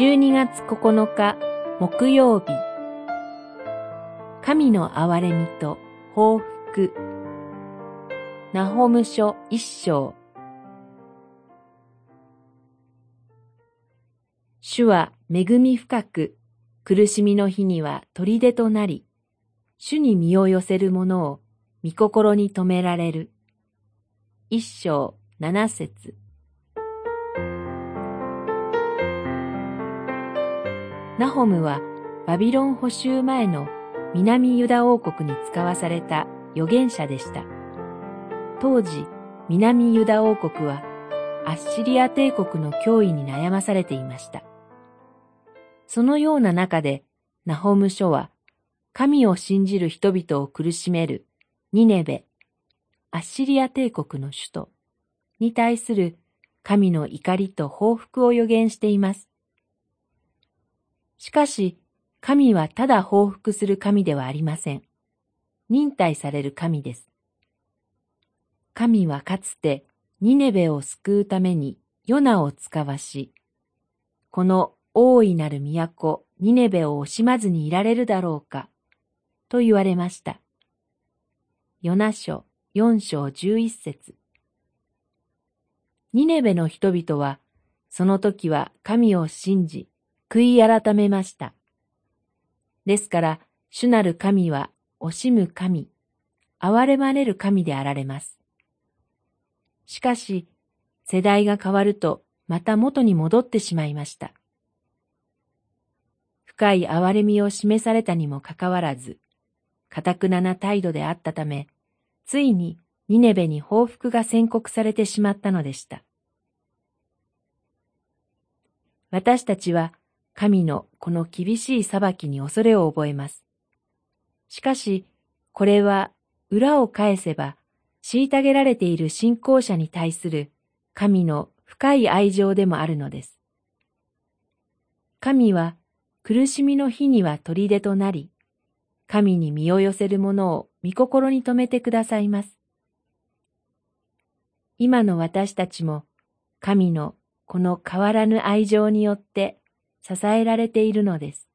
12月9日木曜日。神の憐れみと報復。ナホム書一章。主は恵み深く苦しみの日には砦となり主に身を寄せる者を御心に留められる。一章七節。ナホムはバビロン捕囚前の南ユダ王国に使わされた預言者でした。当時、南ユダ王国はアッシリア帝国の脅威に悩まされていました。そのような中で、ナホム書は神を信じる人々を苦しめるニネベ、アッシリア帝国の首都に対する神の怒りと報復を予言しています。しかし、神はただ報復する神ではありません。忍耐される神です。神はかつてニネベを救うためにヨナを使わし、この大いなる都ニネベを惜しまずにいられるだろうか、と言われました。ヨナ書四章十一節ニネベの人々は、その時は神を信じ、悔い改めました。ですから、主なる神は惜しむ神、憐れまれる神であられます。しかし、世代が変わると、また元に戻ってしまいました。深い憐れみを示されたにもかかわらず、かたくなな態度であったため、ついにニネベに報復が宣告されてしまったのでした。私たちは神のこの厳しい裁きに恐れを覚えます。しかし、これは裏を返せば、虐げられている信仰者に対する神の深い愛情でもあるのです。神は苦しみの日には砦となり、神に身を寄せる者を御心に留めてくださいます。今の私たちも神のこの変わらぬ愛情によって支えられているのです。